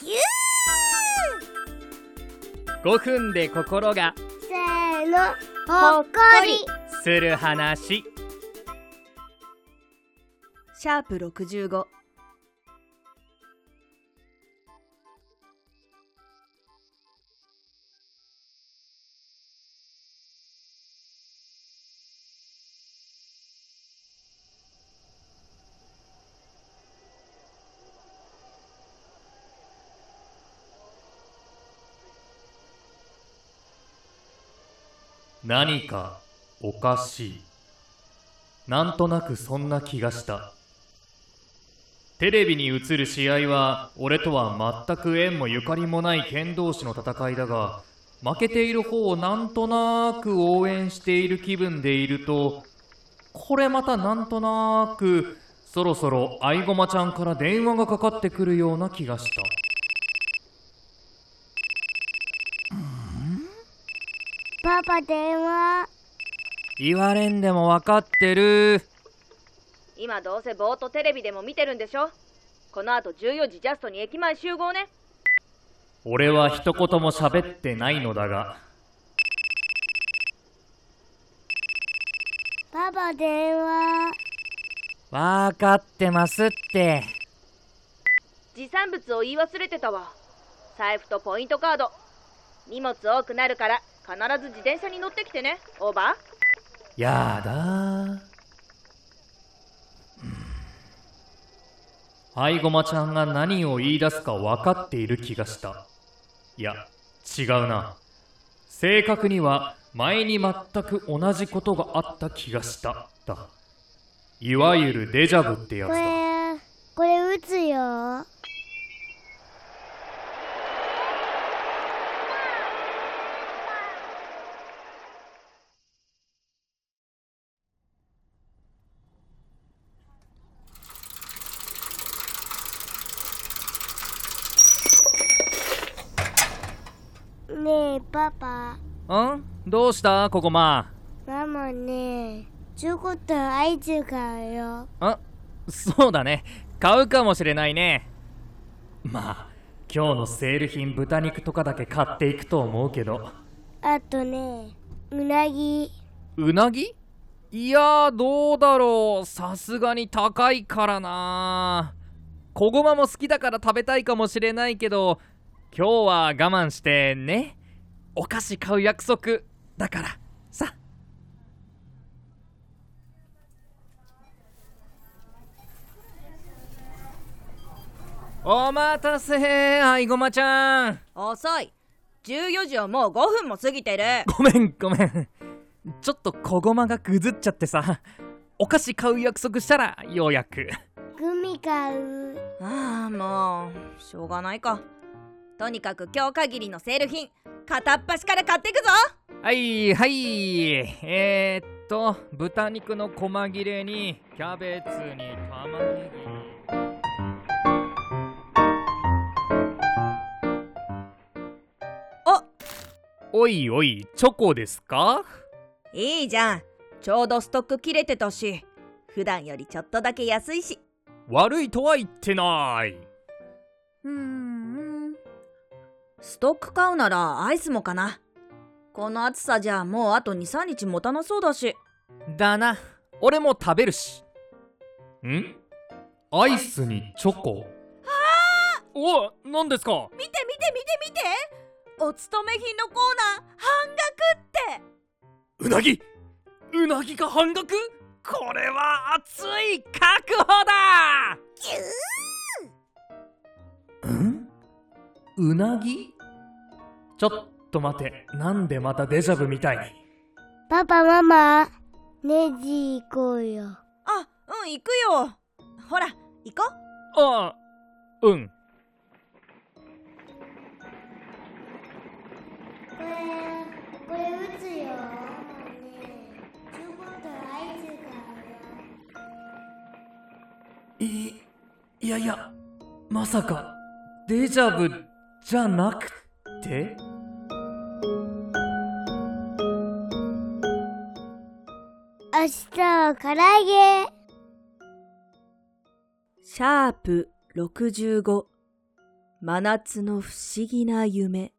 ぎゅ5分で心がせーのほっこり。する話。シャープ65何かおかしい。なんとなくそんな気がした。テレビに映る試合は俺とは全く縁もゆかりもない剣同士の戦いだが負けている方をなんとなく応援している気分でいるとこれまたなんとなくそろそろ愛駒ちゃんから電話がかかってくるような気がした。パパ電話。言われんでも分かってる。今どうせぼーっとテレビでも見てるんでしょ？この後14時ジャストに駅前集合ね。俺は一言も喋ってないのだが。パパ電話。分かってますって。持参物を言い忘れてたわ。財布とポイントカード。荷物多くなるから必ず自転車に乗ってきてねオーバやだー。愛駒ちゃんが何を言い出すか分かっている気がした。いや違うな。正確には前に全く同じことがあった気がした。だ。いわゆるデジャブってやつこだれこれ打つよねえパパ。ん？どうした？ここまママね中古とアイス買うよ。あそうだね。買うかもしれないね。まあ今日のセール品豚肉とかだけ買っていくと思うけど。あとねうなぎ。うなぎ？いやーどうだろう。さすがに高いからな小ごまも好きだから食べたいかもしれないけど今日は我慢してねお菓子買う約束だから。さ。お待たせ愛駒ちゃん。遅い。14時はもう5分も過ぎてる。ごめんごめん。ちょっと小駒がぐずっちゃってさ。お菓子買う約束したらようやく。グミ買う。ああもうしょうがないかとにかく今日限りのセール品片っ端から買っていくぞ。はいはい。えー、っと豚肉の細切れにキャベツに玉ねお！ぎおいおいチョコですか？いいじゃん。ちょうどストック切れてたし普段よりちょっとだけ安いし。悪いとは言ってないストック買うならアイスもかな。この暑さじゃもうあと23日持たなそうだし。だな。俺も食べるし。ん？アイスにチョコ？あお何ですか？見て見て見て見て。お勤め品のコーナー半額って。うなぎ！うなぎが半額？これは熱い確保だ！ん？うなぎ？ちょっと待て。なんでまたデジャブみたいに？パパママネジ行こうよ。あうん行くよ。ほら行こああうん。これこれ打つよ。ねえ中古とアイス買うよいいやいやまさかデジャブじゃなくて？明日は唐揚げ。シャープ65真夏の不思議な夢。